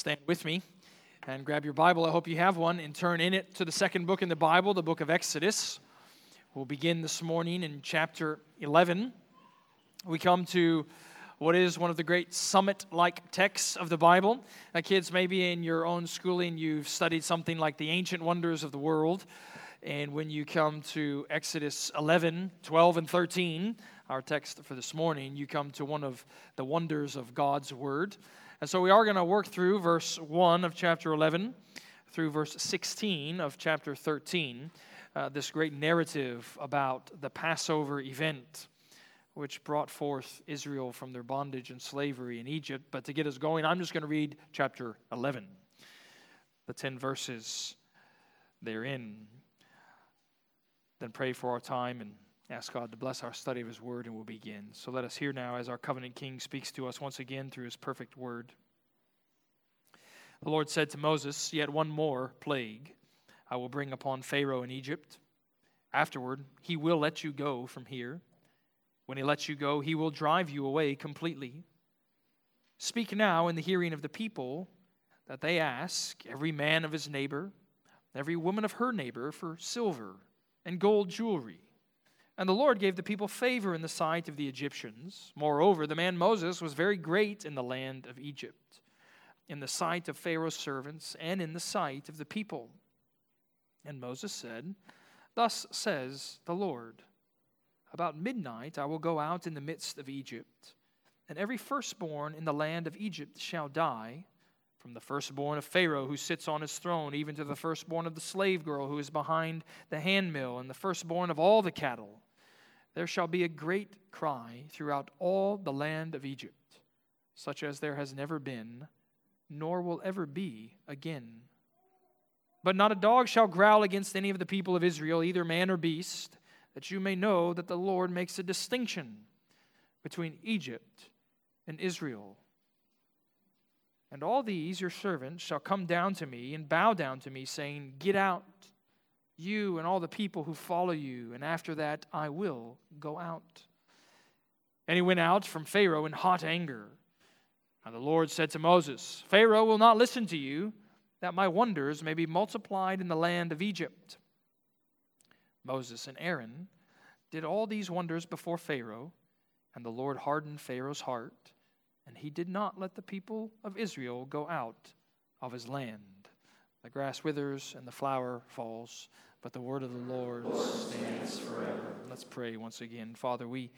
Stand with me and grab your Bible. I hope you have one and turn in it to the second book in the Bible, the book of Exodus. We'll begin this morning in chapter 11. We come to what is one of the great summit like texts of the Bible. Now, kids, maybe in your own schooling you've studied something like the ancient wonders of the world. And when you come to Exodus 11, 12, and 13, our text for this morning, you come to one of the wonders of God's Word. And so we are going to work through verse 1 of chapter 11 through verse 16 of chapter 13, uh, this great narrative about the Passover event, which brought forth Israel from their bondage and slavery in Egypt. But to get us going, I'm just going to read chapter 11, the 10 verses therein. Then pray for our time and ask God to bless our study of His Word, and we'll begin. So let us hear now as our covenant King speaks to us once again through His perfect Word. The Lord said to Moses, Yet one more plague I will bring upon Pharaoh in Egypt. Afterward, he will let you go from here. When he lets you go, he will drive you away completely. Speak now in the hearing of the people that they ask every man of his neighbor, every woman of her neighbor, for silver and gold jewelry and the Lord gave the people favor in the sight of the Egyptians. Moreover, the man Moses was very great in the land of Egypt, in the sight of Pharaoh's servants, and in the sight of the people. And Moses said, Thus says the Lord About midnight I will go out in the midst of Egypt, and every firstborn in the land of Egypt shall die. From the firstborn of Pharaoh who sits on his throne, even to the firstborn of the slave girl who is behind the handmill, and the firstborn of all the cattle there shall be a great cry throughout all the land of Egypt, such as there has never been, nor will ever be again. But not a dog shall growl against any of the people of Israel, either man or beast, that you may know that the Lord makes a distinction between Egypt and Israel. And all these your servants shall come down to me and bow down to me, saying, Get out you and all the people who follow you, and after that I will go out. And he went out from Pharaoh in hot anger. And the Lord said to Moses, Pharaoh will not listen to you, that my wonders may be multiplied in the land of Egypt. Moses and Aaron did all these wonders before Pharaoh, and the Lord hardened Pharaoh's heart, and he did not let the people of Israel go out of his land. The grass withers and the flower falls but the word of the Lord stands forever. Let's pray once again. Father, we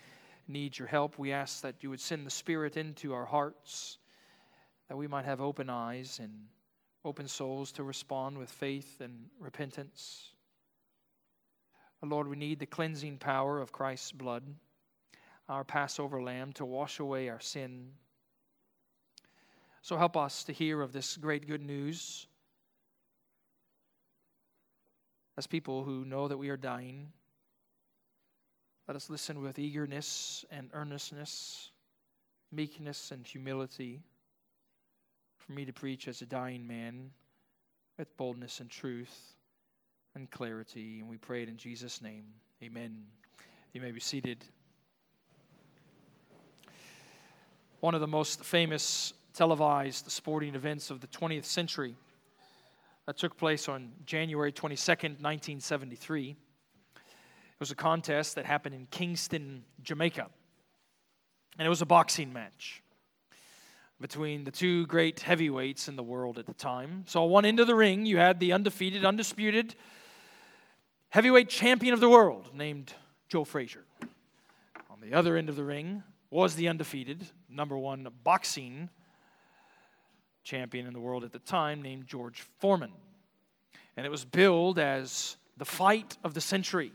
need your help. We ask that you would send the Spirit into our hearts, that we might have open eyes and open souls to respond with faith and repentance. Lord, we need the cleansing power of Christ's blood, our Passover lamb, to wash away our sin. So help us to hear of this great good news as people who know that we are dying. Let us listen with eagerness and earnestness, meekness and humility, for me to preach as a dying man with boldness and truth and clarity. And we pray it in Jesus' name. Amen. You may be seated. One of the most famous televised sporting events of the 20th century that took place on January 22nd, 1973. It was a contest that happened in Kingston, Jamaica. And it was a boxing match between the two great heavyweights in the world at the time. So, on one end of the ring, you had the undefeated, undisputed heavyweight champion of the world named Joe Frazier. On the other end of the ring was the undefeated, number one boxing champion in the world at the time named George Foreman. And it was billed as the fight of the century.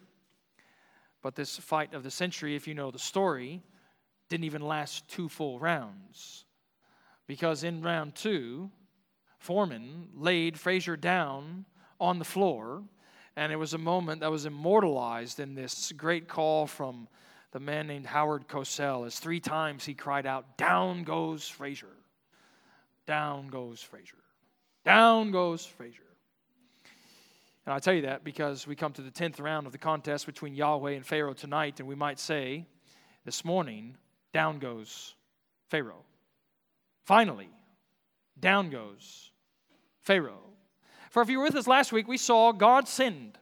But this fight of the century, if you know the story, didn't even last two full rounds. Because in round two, Foreman laid Frazier down on the floor, and it was a moment that was immortalized in this great call from the man named Howard Cosell as three times he cried out, Down goes Frazier. Down goes Frazier. Down goes Frazier. And I tell you that because we come to the 10th round of the contest between Yahweh and Pharaoh tonight, and we might say this morning, down goes Pharaoh. Finally, down goes Pharaoh. For if you were with us last week, we saw God send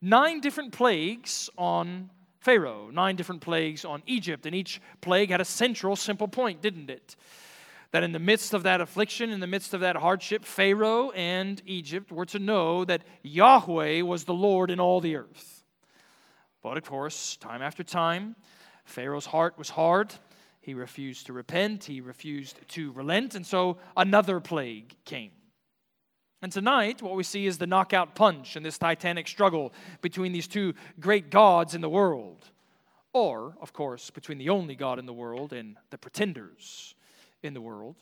nine different plagues on Pharaoh, nine different plagues on Egypt, and each plague had a central, simple point, didn't it? That in the midst of that affliction, in the midst of that hardship, Pharaoh and Egypt were to know that Yahweh was the Lord in all the earth. But of course, time after time, Pharaoh's heart was hard. He refused to repent, he refused to relent, and so another plague came. And tonight, what we see is the knockout punch in this titanic struggle between these two great gods in the world. Or, of course, between the only God in the world and the pretenders in the world.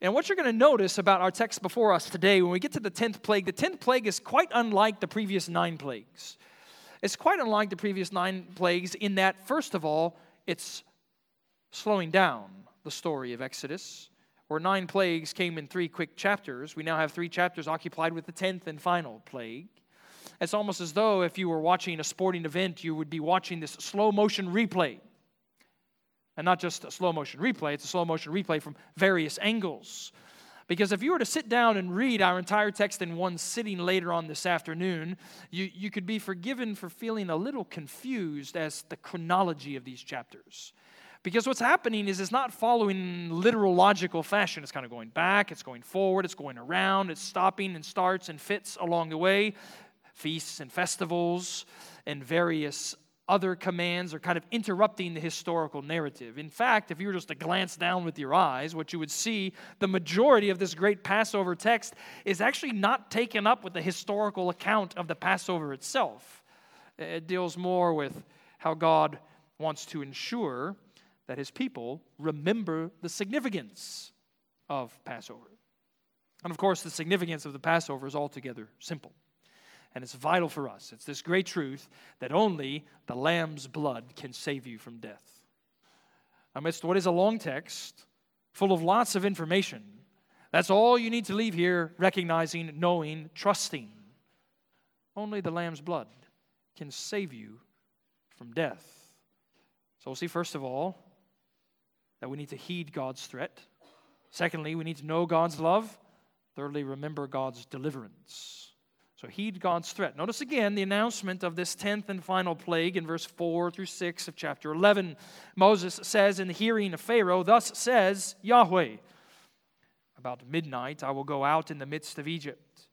And what you're going to notice about our text before us today, when we get to the 10th plague, the 10th plague is quite unlike the previous nine plagues. It's quite unlike the previous nine plagues in that, first of all, it's slowing down the story of Exodus where nine plagues came in three quick chapters, we now have three chapters occupied with the tenth and final plague. It's almost as though if you were watching a sporting event, you would be watching this slow motion replay. And not just a slow motion replay, it's a slow motion replay from various angles. Because if you were to sit down and read our entire text in one sitting later on this afternoon, you, you could be forgiven for feeling a little confused as the chronology of these chapters. Because what's happening is it's not following literal logical fashion. It's kind of going back, it's going forward, it's going around, it's stopping and starts and fits along the way. Feasts and festivals and various other commands are kind of interrupting the historical narrative. In fact, if you were just to glance down with your eyes, what you would see the majority of this great Passover text is actually not taken up with the historical account of the Passover itself. It deals more with how God wants to ensure that his people remember the significance of Passover. And of course, the significance of the Passover is altogether simple. And it's vital for us. It's this great truth that only the Lamb's blood can save you from death. Amidst what is a long text, full of lots of information, that's all you need to leave here recognizing, knowing, trusting. Only the Lamb's blood can save you from death. So we'll see, first of all, that we need to heed God's threat. Secondly, we need to know God's love. Thirdly, remember God's deliverance. So heed God's threat. Notice again the announcement of this 10th and final plague in verse 4 through 6 of chapter 11. Moses says in the hearing of Pharaoh, Thus says Yahweh, About midnight I will go out in the midst of Egypt,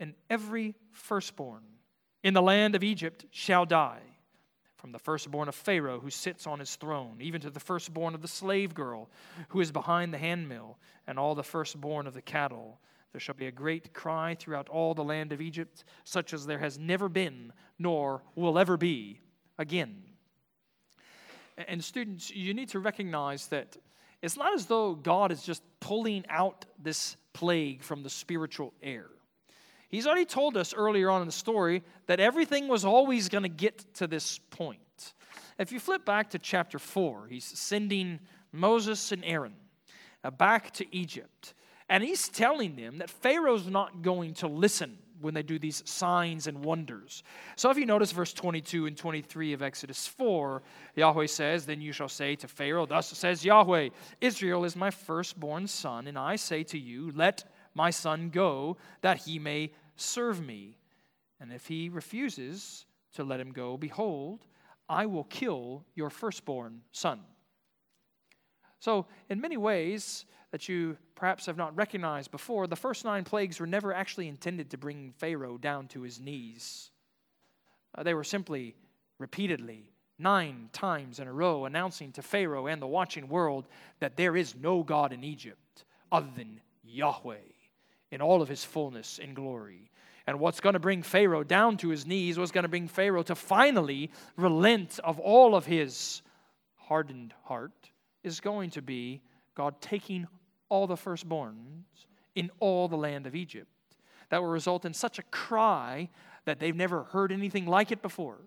and every firstborn in the land of Egypt shall die from the firstborn of Pharaoh who sits on his throne, even to the firstborn of the slave girl who is behind the handmill, and all the firstborn of the cattle. There shall be a great cry throughout all the land of Egypt, such as there has never been, nor will ever be again. And students, you need to recognize that it's not as though God is just pulling out this plague from the spiritual air. He's already told us earlier on in the story that everything was always going to get to this point. If you flip back to chapter 4, he's sending Moses and Aaron uh, back to Egypt. And he's telling them that Pharaoh's not going to listen when they do these signs and wonders. So if you notice verse 22 and 23 of Exodus 4, Yahweh says, Then you shall say to Pharaoh, Thus says Yahweh, Israel is my firstborn son, and I say to you, Let my son go, that he may serve me. And if he refuses to let him go, behold, I will kill your firstborn son. So, in many ways that you perhaps have not recognized before, the first nine plagues were never actually intended to bring Pharaoh down to his knees. Uh, they were simply repeatedly, nine times in a row, announcing to Pharaoh and the watching world that there is no God in Egypt other than Yahweh in all of his fullness and glory. And what's going to bring Pharaoh down to his knees, what's going to bring Pharaoh to finally relent of all of his hardened heart, is going to be God taking all the firstborns in all the land of Egypt. That will result in such a cry that they've never heard anything like it before.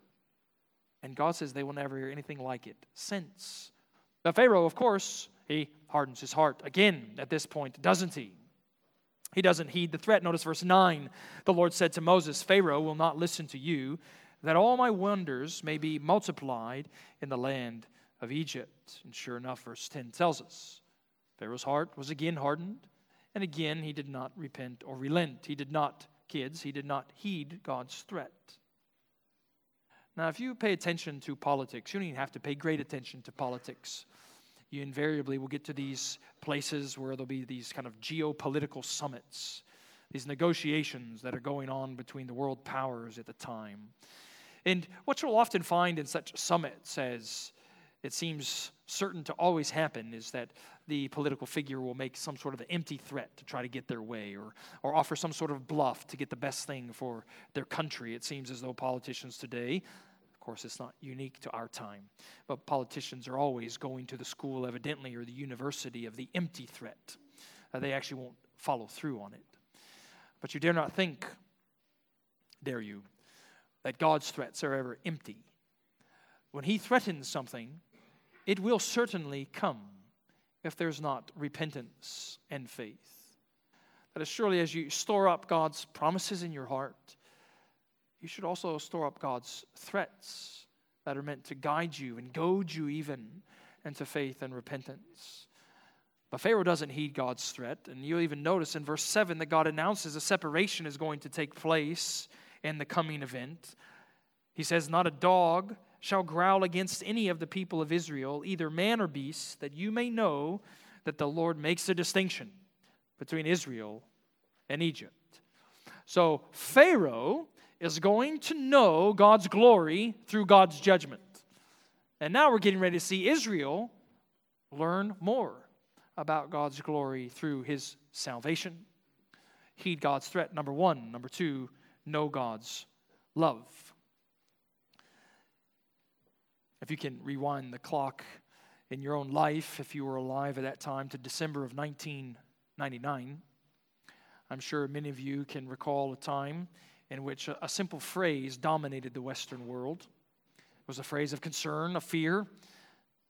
And God says they will never hear anything like it since. But Pharaoh, of course, he hardens his heart again at this point, doesn't he? He doesn't heed the threat. Notice verse 9. The Lord said to Moses, Pharaoh will not listen to you, that all my wonders may be multiplied in the land of Egypt. And sure enough, verse 10 tells us Pharaoh's heart was again hardened, And again, he did not repent or relent. He did not, kids, he did not heed God's threat. Now, if you pay attention to politics, you don't even have to pay great attention to politics. You invariably will get to these places where there'll be these kind of geopolitical summits, these negotiations that are going on between the world powers at the time. And what you'll often find in such summits, as it seems certain to always happen, is that the political figure will make some sort of empty threat to try to get their way or, or offer some sort of bluff to get the best thing for their country. It seems as though politicians today, of course, it's not unique to our time, but politicians are always going to the school, evidently, or the university of the empty threat. Uh, they actually won't follow through on it. But you dare not think, dare you, that God's threats are ever empty. When He threatens something, it will certainly come if there's not repentance and faith. That as surely as you store up God's promises in your heart, you should also store up God's threats that are meant to guide you and goad you even into faith and repentance. But Pharaoh doesn't heed God's threat, and you'll even notice in verse 7 that God announces a separation is going to take place in the coming event. He says, Not a dog shall growl against any of the people of Israel, either man or beast, that you may know that the Lord makes a distinction between Israel and Egypt. So Pharaoh is going to know God's glory through God's judgment. And now we're getting ready to see Israel learn more about God's glory through his salvation. Heed God's threat, number one. Number two, know God's love. If you can rewind the clock in your own life, if you were alive at that time, to December of 1999, I'm sure many of you can recall a time in which a, simple phrase dominated the Western world. It was a phrase of concern, of fear.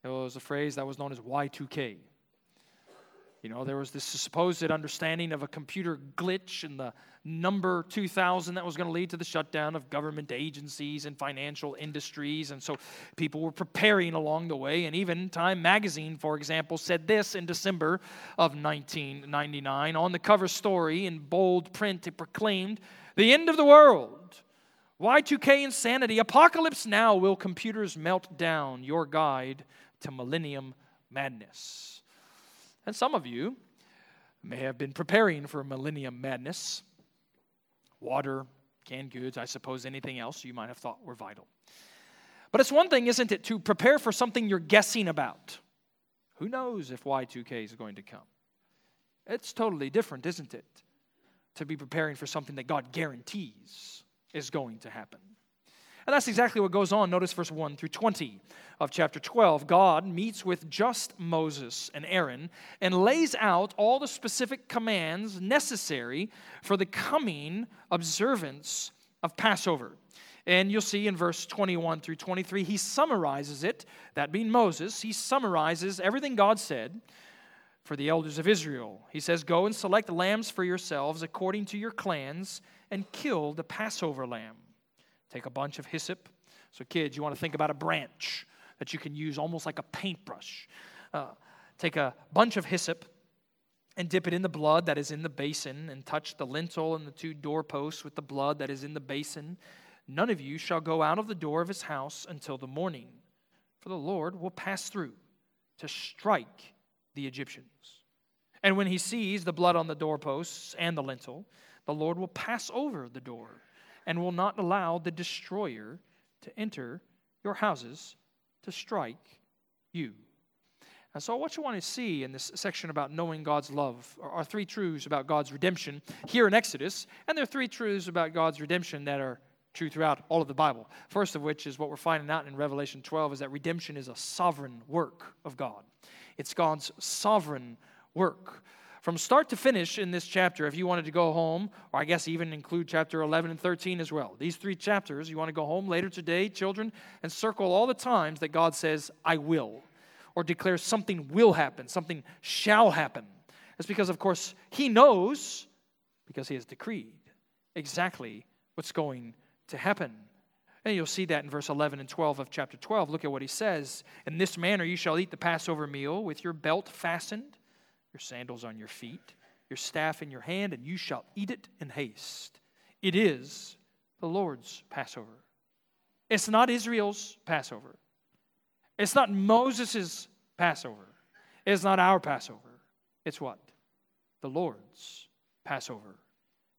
It was a phrase that was known as Y2K. You know, there was this supposed understanding of a computer glitch in the number 2000 that was going to lead to the shutdown of government agencies and financial industries. And so people were preparing along the way. And even Time magazine, for example, said this in December of 1999. On the cover story in bold print, it proclaimed, The end of the world. Y2K insanity. Apocalypse now. Will computers melt down? Your guide to millennium madness. And some of you may have been preparing for millennium madness. Water, canned goods, I suppose anything else you might have thought were vital. But it's one thing, isn't it, to prepare for something you're guessing about? Who knows if Y2K is going to come? It's totally different, isn't it? To be preparing for something that God guarantees is going to happen. And that's exactly what goes on. Notice verse 1 through 20 of chapter 12. God meets with just Moses and Aaron and lays out all the specific commands necessary for the coming observance of Passover. And you'll see in verse 21 through 23, he summarizes it, that being Moses, he summarizes everything God said for the elders of Israel. He says, Go and select lambs for yourselves according to your clans and kill the Passover lamb. Take a bunch of hyssop. So, kids, you want to think about a branch that you can use almost like a paintbrush. Uh, take a bunch of hyssop and dip it in the blood that is in the basin, and touch the lintel and the two doorposts with the blood that is in the basin. None of you shall go out of the door of his house until the morning, for the Lord will pass through to strike the Egyptians. And when he sees the blood on the doorposts and the lintel, the Lord will pass over the door and will not allow the destroyer to enter your houses to strike you. And so, what you want to see in this section about knowing God's love are three truths about God's redemption here in Exodus, and there are three truths about God's redemption that are true throughout all of the Bible. First of which is what we're finding out in Revelation 12 is that redemption is a sovereign work of God. It's God's sovereign work from start to finish in this chapter, if you wanted to go home, or I guess even include chapter 11 and 13 as well, these three chapters, you want to go home later today, children, and circle all the times that God says, I will, or declares something will happen, something shall happen. That's because, of course, He knows, because He has decreed exactly what's going to happen. And you'll see that in verse 11 and 12 of chapter 12. Look at what he says. In this manner you shall eat the Passover meal with your belt fastened your sandals on your feet, your staff in your hand, and you shall eat it in haste. It is the Lord's Passover. It's not Israel's Passover. It's not Moses' Passover. It's not our Passover. It's what? The Lord's Passover.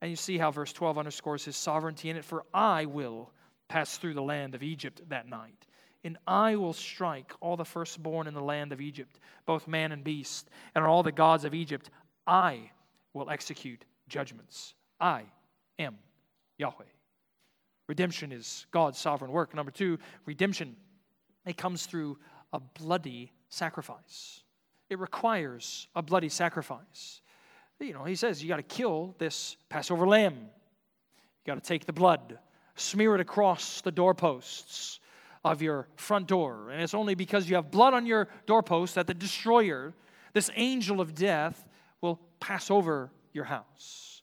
And you see how verse 12 underscores his sovereignty in it. For I will pass through the land of Egypt that night, and I will strike all the firstborn in the land of Egypt, both man and beast, and on all the gods of Egypt. I will execute judgments. I am Yahweh. Redemption is God's sovereign work. Number two, redemption, it comes through a bloody sacrifice. It requires a bloody sacrifice. You know, he says you got to kill this Passover lamb. You got to take the blood, smear it across the doorposts of your front door. And it's only because you have blood on your doorpost that the destroyer, this angel of death, will pass over your house.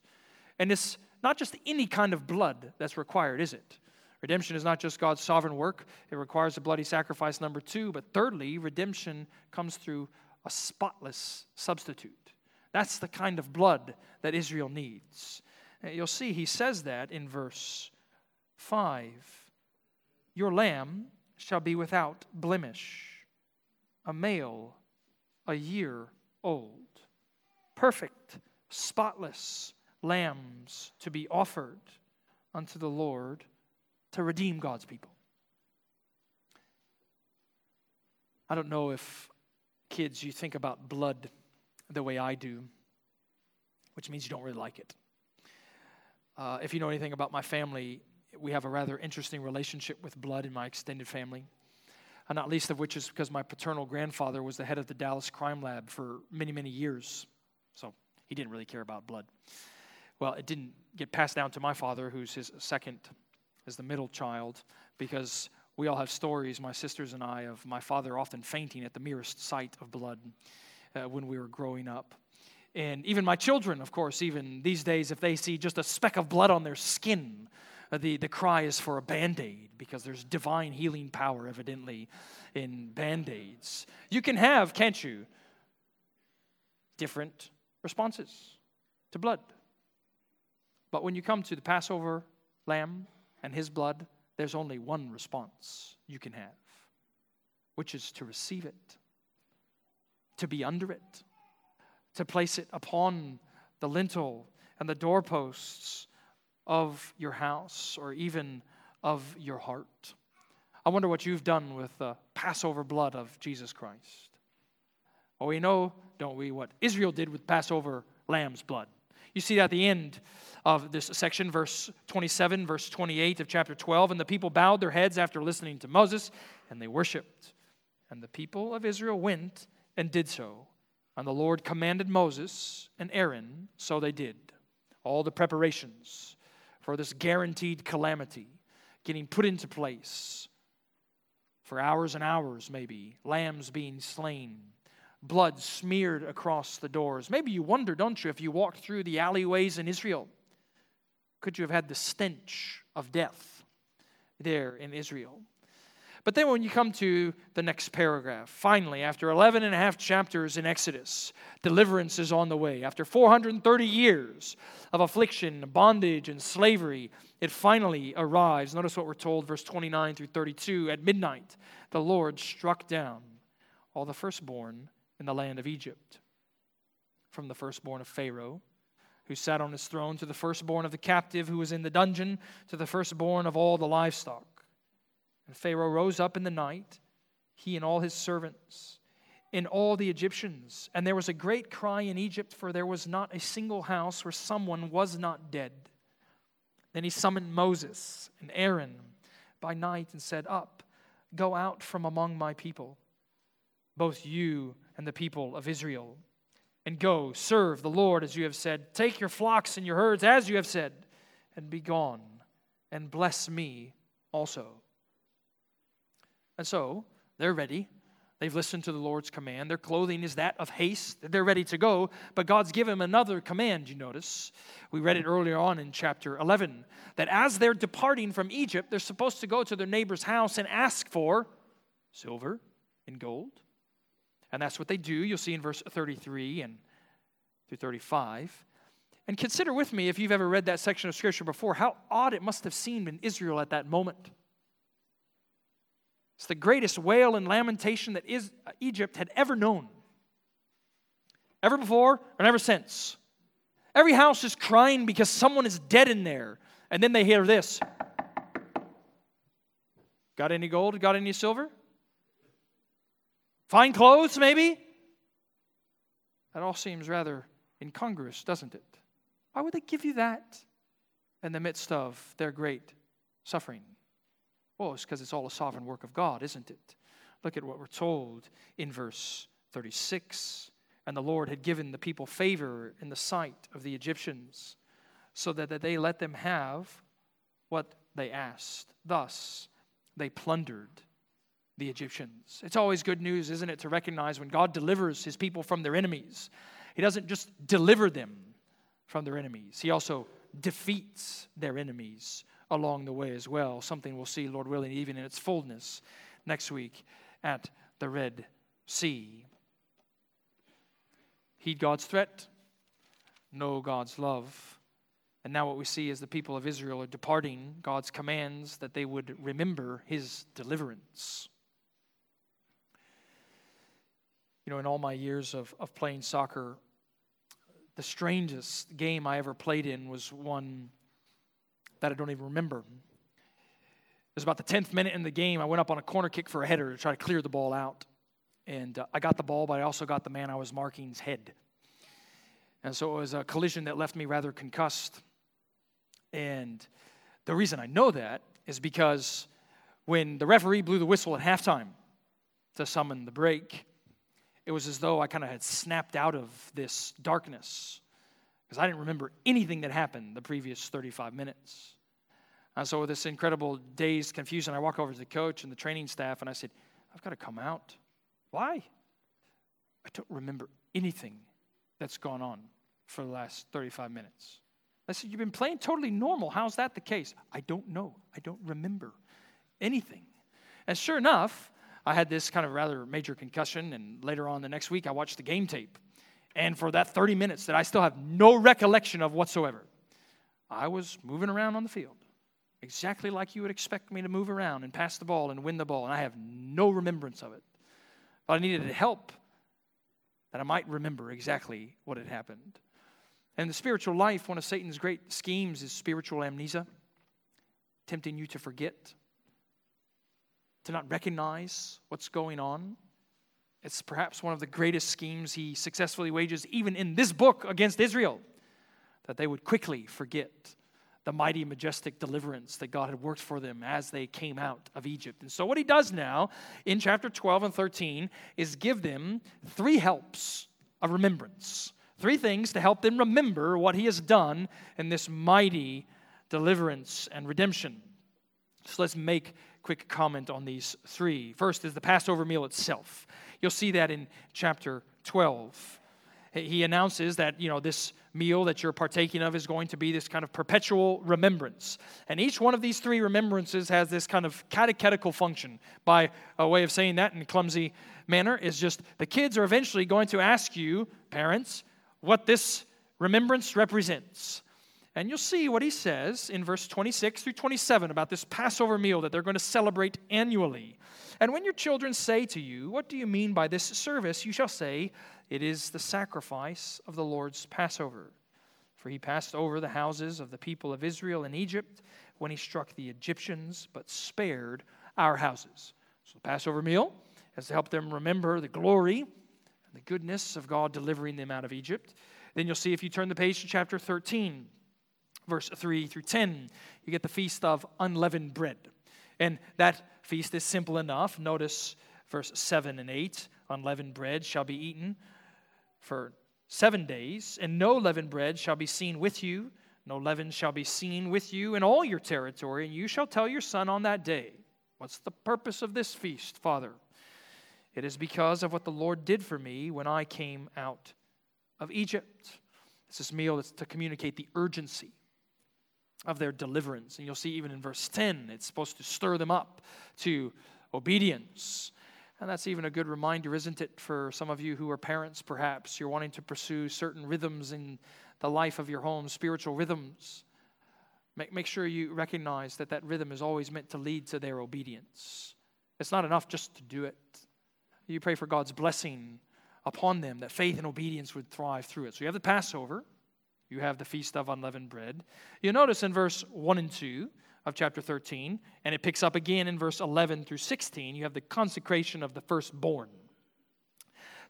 And it's not just any kind of blood that's required, is it? Redemption is not just God's sovereign work, it requires a bloody sacrifice, number two. But thirdly, redemption comes through a spotless substitute. That's the kind of blood that Israel needs. You'll see he says that in verse 5 Your lamb shall be without blemish, a male, a year old. Perfect, spotless lambs to be offered unto the Lord to redeem God's people. I don't know if kids you think about blood the way I do, which means you don't really like it. Uh, if you know anything about my family, we have a rather interesting relationship with blood in my extended family. Uh, not least of which is because my paternal grandfather was the head of the Dallas Crime Lab for many, many years. So he didn't really care about blood. Well, it didn't get passed down to my father, who's his second, as the middle child, because we all have stories, my sisters and I, of my father often fainting at the merest sight of blood uh, when we were growing up. And even my children, of course, even these days, if they see just a speck of blood on their skin, Uh, the, the cry is for a band aid because there's divine healing power, evidently, in band aids. You can have, can't you, different responses to blood. But when you come to the Passover lamb and his blood, there's only one response you can have, which is to receive it to be under it, to place it upon the lintel and the doorposts of your house or even of your heart. I wonder what you've done with the Passover blood of Jesus Christ. Well, we know, don't we, what Israel did with Passover lamb's blood. You see at the end of this section, verse 27, verse 28 of chapter 12. And the people bowed their heads after listening to Moses, and they worshiped. And the people of Israel went and did so. And the Lord commanded Moses and Aaron, so they did. All the preparations for this guaranteed calamity getting put into place for hours and hours, maybe, lambs being slain, blood smeared across the doors. Maybe you wonder, don't you, if you walked through the alleyways in Israel, could you have had the stench of death there in Israel? But then when you come to the next paragraph, finally, after 11 and a half chapters in Exodus, deliverance is on the way. After 430 years of affliction, bondage, and slavery, it finally arrives. Notice what we're told, verse 29 through 32. At midnight, the Lord struck down all the firstborn in the land of Egypt, from the firstborn of Pharaoh who sat on his throne, to the firstborn of the captive who was in the dungeon, to the firstborn of all the livestock. And Pharaoh rose up in the night, he and all his servants, and all the Egyptians. And there was a great cry in Egypt, for there was not a single house where someone was not dead. Then he summoned Moses and Aaron by night and said, Up, go out from among my people, both you and the people of Israel, and go serve the Lord as you have said. Take your flocks and your herds as you have said, and be gone, and bless me also. And so they're ready. They've listened to the Lord's command. Their clothing is that of haste. They're ready to go. But God's given them another command, you notice. We read it earlier on in chapter 11 that as they're departing from Egypt, they're supposed to go to their neighbor's house and ask for silver and gold. And that's what they do. You'll see in verse 33 and through 35. And consider with me, if you've ever read that section of Scripture before, how odd it must have seemed in Israel at that moment. It's the greatest wail and lamentation that uh, Egypt had ever known. Ever before and ever since. Every house is crying because someone is dead in there. And then they hear this Got any gold? Got any silver? Fine clothes, maybe? That all seems rather incongruous, doesn't it? Why would they give you that in the midst of their great suffering? Well, it's because it's all a sovereign work of God, isn't it? Look at what we're told in verse 36. And the Lord had given the people favor in the sight of the Egyptians, so that they let them have what they asked. Thus, they plundered the Egyptians. It's always good news, isn't it, to recognize when God delivers his people from their enemies. He doesn't just deliver them from their enemies, he also defeats their enemies along the way as well. Something we'll see, Lord willing, even in its fullness next week at the Red Sea. Heed God's threat, know God's love. And now, what we see is the people of Israel are departing God's commands that they would remember his deliverance. You know, in all my years of, of playing soccer, the strangest game I ever played in was one that I don't even remember. It was about the 10th minute in the game. I went up on a corner kick for a header to try to clear the ball out. And uh, I got the ball, but I also got the man I was marking's head. And so it was a collision that left me rather concussed. And the reason I know that is because when the referee blew the whistle at halftime to summon the break, it was as though I kind of had snapped out of this darkness because I didn't remember anything that happened the previous 35 minutes. And so, with this incredible day's confusion, I walk over to the coach and the training staff and I said, I've got to come out. Why? I don't remember anything that's gone on for the last 35 minutes. I said, You've been playing totally normal. How's that the case? I don't know. I don't remember anything. And sure enough, I had this kind of rather major concussion, and later on the next week, I watched the game tape. And for that 30 minutes that I still have no recollection of whatsoever, I was moving around on the field exactly like you would expect me to move around and pass the ball and win the ball, and I have no remembrance of it. But I needed help that I might remember exactly what had happened. And the spiritual life, one of Satan's great schemes is spiritual amnesia, tempting you to forget, to not recognize what's going on. It's perhaps one of the greatest schemes he successfully wages, even in this book against Israel, that they would quickly forget the mighty, majestic deliverance that God had worked for them as they came out of Egypt. And so, what he does now in chapter 12 and 13 is give them three helps of remembrance, three things to help them remember what he has done in this mighty deliverance and redemption. So, let's make quick comment on these three. First is the Passover meal itself. You'll see that in chapter 12. He announces that, you know, this meal that you're partaking of is going to be this kind of perpetual remembrance. And each one of these three remembrances has this kind of catechetical function. By a way of saying that in clumsy manner, is just the kids are eventually going to ask you, parents, what this remembrance represents. And you'll see what he says in verse 26 through 27 about this Passover meal that they're going to celebrate annually. And when your children say to you, What do you mean by this service? you shall say, It is the sacrifice of the Lord's Passover. For he passed over the houses of the people of Israel in Egypt when he struck the Egyptians, but spared our houses. So the Passover meal has to help them remember the glory and the goodness of God delivering them out of Egypt. Then you'll see if you turn the page to chapter 13 verse 3 through 10, you get the feast of unleavened bread. And that feast is simple enough. Notice verse 7 and 8 unleavened bread shall be eaten for seven days, and no leavened bread shall be seen with you. No leaven shall be seen with you in all your territory, and you shall tell your son on that day. What's the purpose of this feast, Father? It is because of what the Lord did for me when I came out of Egypt. It's this meal that's to communicate the urgency of their deliverance. And you'll see even in verse 10, it's supposed to stir them up to obedience. And that's even a good reminder, isn't it, for some of you who are parents, perhaps? You're wanting to pursue certain rhythms in the life of your home, spiritual rhythms. Make, make sure you recognize that that rhythm is always meant to lead to their obedience. It's not enough just to do it. You pray for God's blessing upon them, that faith and obedience would thrive through it. So you have the Passover, you have the Feast of Unleavened Bread. You notice in verse 1 and 2 of chapter 13, and it picks up again in verse 11 through 16, you have the consecration of the firstborn.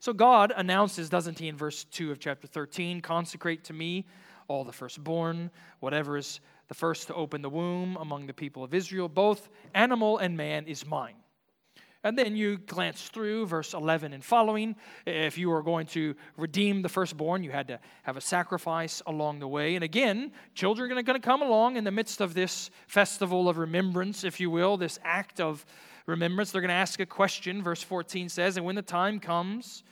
So God announces, doesn't he, in verse 2 of chapter 13, consecrate to me all the firstborn, whatever is the first to open the womb among the people of Israel, both animal and man is mine. And then you glance through verse 11 and following. If you were going to redeem the firstborn, you had to have a sacrifice along the way. And again, children are going to come along in the midst of this festival of remembrance, if you will, this act of remembrance. They're going to ask a question. Verse 14 says, And when the time comes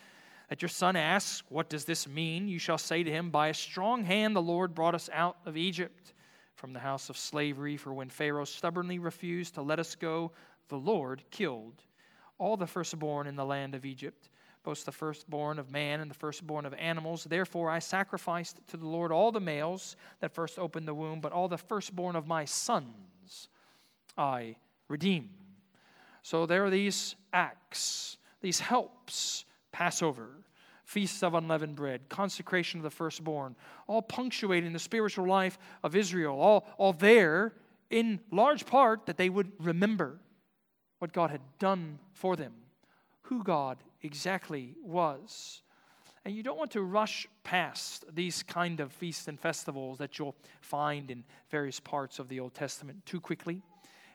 that your son asks, What does this mean? You shall say to him, By a strong hand the Lord brought us out of Egypt from the house of slavery. For when Pharaoh stubbornly refused to let us go, the Lord killed all the firstborn in the land of Egypt, both the firstborn of man and the firstborn of animals. Therefore I sacrificed to the Lord all the males that first opened the womb, but all the firstborn of my sons I redeem. So there are these acts, these helps Passover, feasts of unleavened bread, consecration of the firstborn, all punctuating the spiritual life of Israel, all, all there in large part that they would remember what God had done for them, who God exactly was. And you don't want to rush past these kind of feasts and festivals that you'll find in various parts of the Old Testament too quickly,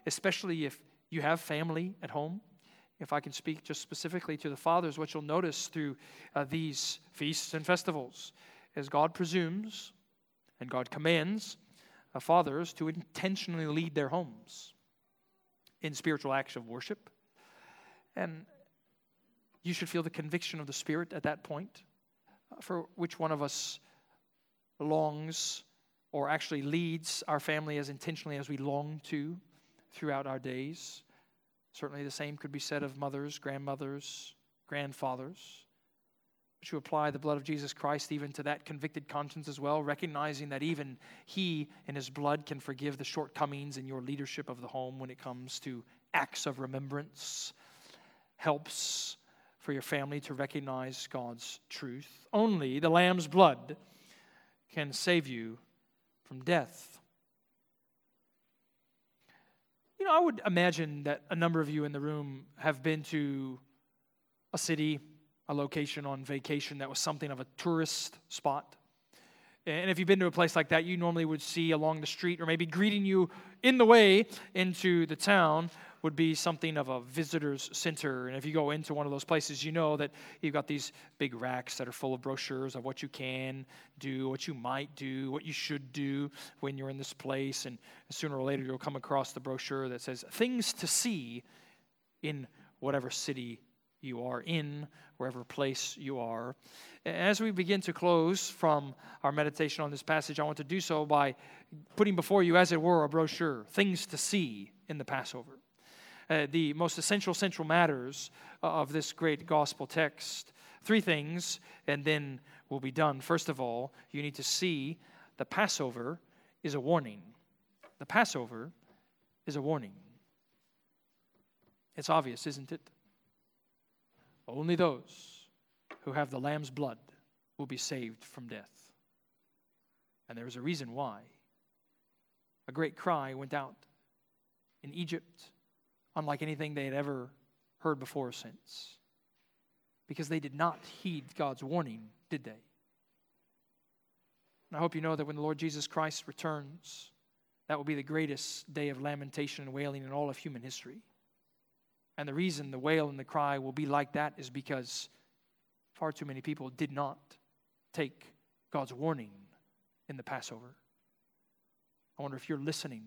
especially if you have family at home. If I can speak just specifically to the fathers, what you'll notice through uh, these feasts and festivals is God presumes and God commands uh, fathers to intentionally lead their homes in spiritual acts of worship. And you should feel the conviction of the Spirit at that point uh, for which one of us longs or actually leads our family as intentionally as we long to throughout our days. Certainly, the same could be said of mothers, grandmothers, grandfathers you apply the blood of Jesus Christ even to that convicted conscience as well, recognizing that even He in His blood can forgive the shortcomings in your leadership of the home when it comes to acts of remembrance, helps for your family to recognize God's truth. Only the Lamb's blood can save you from death. You know, I would imagine that a number of you in the room have been to a city a location on vacation that was something of a tourist spot. And if you've been to a place like that, you normally would see along the street or maybe greeting you in the way into the town would be something of a visitor's center. And if you go into one of those places, you know that you've got these big racks that are full of brochures of what you can do, what you might do, what you should do when you're in this place. And sooner or later, you'll come across the brochure that says things to see in whatever city you are in, wherever place you are. As we begin to close from our meditation on this passage, I want to do so by putting before you, as it were, a brochure, things to see in the Passover. Uh, the most essential central matters of this great gospel text. Three things, and then we'll be done. First of all, you need to see the Passover is a warning. The Passover is a warning. It's obvious, isn't it? Only those who have the Lamb's blood will be saved from death. And there is a reason why. A great cry went out in Egypt, unlike anything they had ever heard before or since. Because they did not heed God's warning, did they? And I hope you know that when the Lord Jesus Christ returns, that will be the greatest day of lamentation and wailing in all of human history. And the reason the wail and the cry will be like that is because far too many people did not take God's warning in the Passover. I wonder if you're listening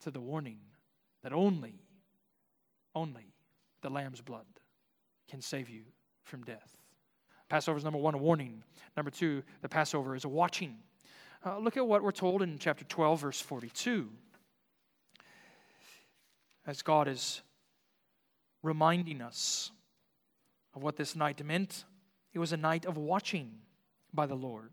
to the warning that only, only the Lamb's blood can save you from death. Passover is number one, a warning. Number two, the Passover is a watching. Uh, look at what we're told in chapter 12, verse 42. As God is reminding us of what this night meant. It was a night of watching by the Lord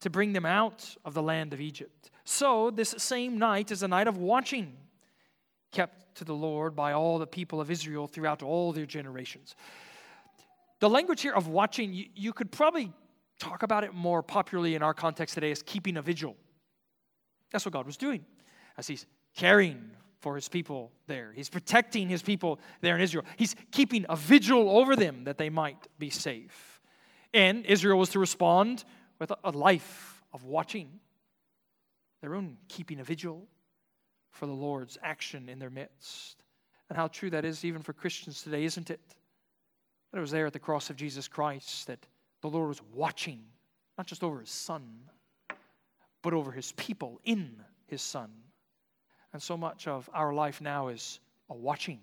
to bring them out of the land of Egypt. So, this same night is a night of watching kept to the Lord by all the people of Israel throughout all their generations. The language here of watching, you, you could probably talk about it more popularly in our context today as keeping a vigil. That's what God was doing as He's caring for His people there. He's protecting His people there in Israel. He's keeping a vigil over them that they might be safe. And Israel was to respond with a life of watching, their own keeping a vigil for the Lord's action in their midst. And how true that is even for Christians today, isn't it? That it was there at the cross of Jesus Christ that the Lord was watching, not just over his son, but over his people in his son. And so much of our life now is a watching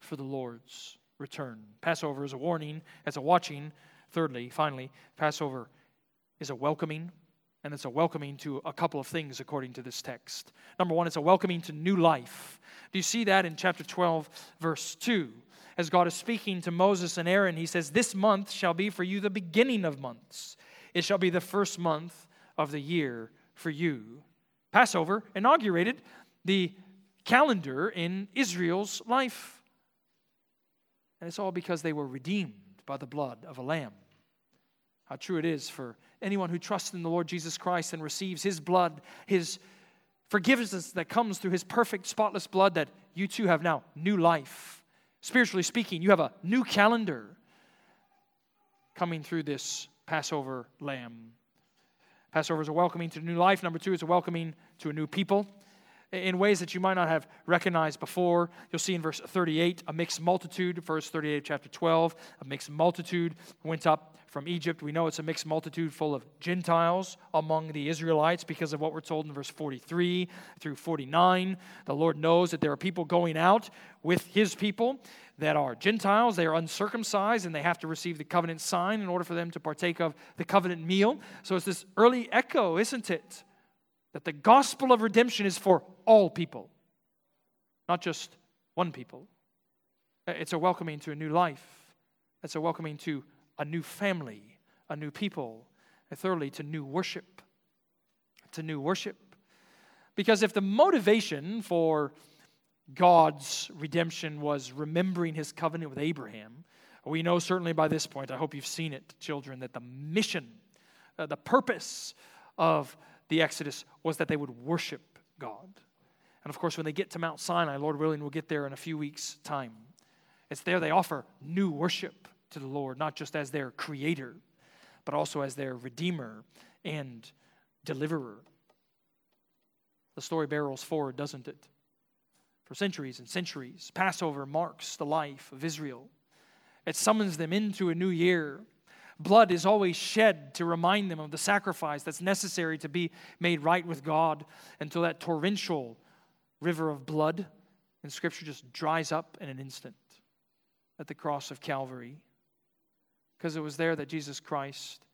for the Lord's return. Passover is a warning, it's a watching. Thirdly, finally, Passover is a welcoming, and it's a welcoming to a couple of things according to this text. Number one, it's a welcoming to new life. Do you see that in chapter 12, verse 2? As God is speaking to Moses and Aaron, he says, This month shall be for you the beginning of months. It shall be the first month of the year for you. Passover inaugurated the calendar in Israel's life. And it's all because they were redeemed by the blood of a lamb. How true it is for anyone who trusts in the Lord Jesus Christ and receives his blood, his forgiveness that comes through his perfect, spotless blood, that you too have now new life. Spiritually speaking, you have a new calendar coming through this Passover lamb. Passover is a welcoming to new life. Number two is a welcoming to a new people in ways that you might not have recognized before. You'll see in verse 38 a mixed multitude, verse 38 chapter 12, a mixed multitude went up from Egypt. We know it's a mixed multitude full of Gentiles among the Israelites because of what we're told in verse 43 through 49. The Lord knows that there are people going out with his people that are Gentiles, they are uncircumcised, and they have to receive the covenant sign in order for them to partake of the covenant meal. So it's this early echo, isn't it? That the gospel of redemption is for all people, not just one people. It's a welcoming to a new life, it's a welcoming to a new family, a new people, and thirdly, to new worship. To new worship. Because if the motivation for God's redemption was remembering his covenant with Abraham, we know certainly by this point, I hope you've seen it, children, that the mission, uh, the purpose of the Exodus was that they would worship God. And of course, when they get to Mount Sinai, Lord willing, we'll get there in a few weeks' time. It's there they offer new worship to the Lord, not just as their creator, but also as their redeemer and deliverer. The story barrels forward, doesn't it? For centuries and centuries, Passover marks the life of Israel. It summons them into a new year Blood is always shed to remind them of the sacrifice that's necessary to be made right with God until that torrential river of blood in Scripture just dries up in an instant at the cross of Calvary. Because it was there that Jesus Christ,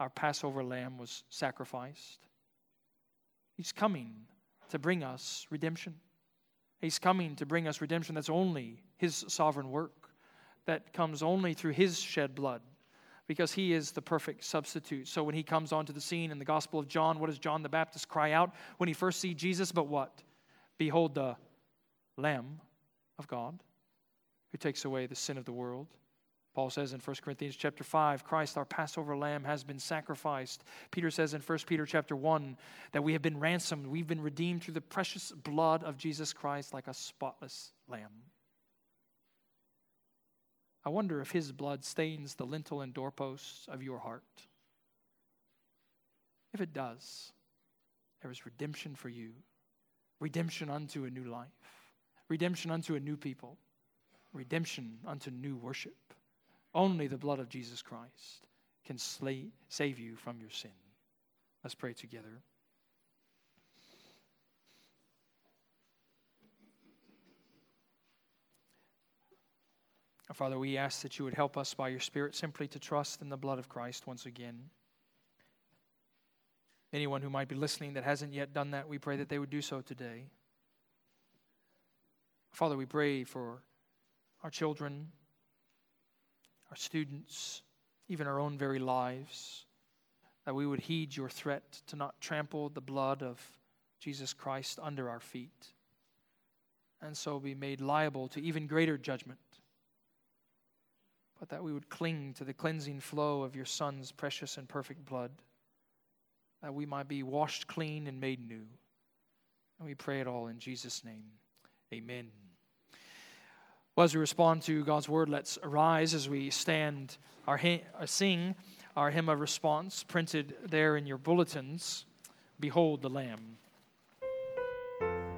our Passover lamb, was sacrificed. He's coming to bring us redemption. He's coming to bring us redemption that's only His sovereign work, that comes only through His shed blood because he is the perfect substitute. So when he comes onto the scene in the Gospel of John, what does John the Baptist cry out when he first sees Jesus? But what? Behold the Lamb of God who takes away the sin of the world. Paul says in 1 Corinthians chapter 5, Christ, our Passover lamb, has been sacrificed. Peter says in 1 Peter chapter 1 that we have been ransomed, we've been redeemed through the precious blood of Jesus Christ like a spotless lamb. I wonder if his blood stains the lintel and doorposts of your heart. If it does, there is redemption for you, redemption unto a new life, redemption unto a new people, redemption unto new worship. Only the blood of Jesus Christ can slay, save you from your sin. Let's pray together. Father, we ask that you would help us by your Spirit simply to trust in the blood of Christ once again. Anyone who might be listening that hasn't yet done that, we pray that they would do so today. Father, we pray for our children, our students, even our own very lives, that we would heed your threat to not trample the blood of Jesus Christ under our feet, and so be made liable to even greater judgment, but that we would cling to the cleansing flow of your Son's precious and perfect blood, that we might be washed clean and made new. And we pray it all in Jesus' name. Amen. Well, as we respond to God's word, let's arise as we stand, our uh, sing our hymn of response printed there in your bulletins. Behold the Lamb.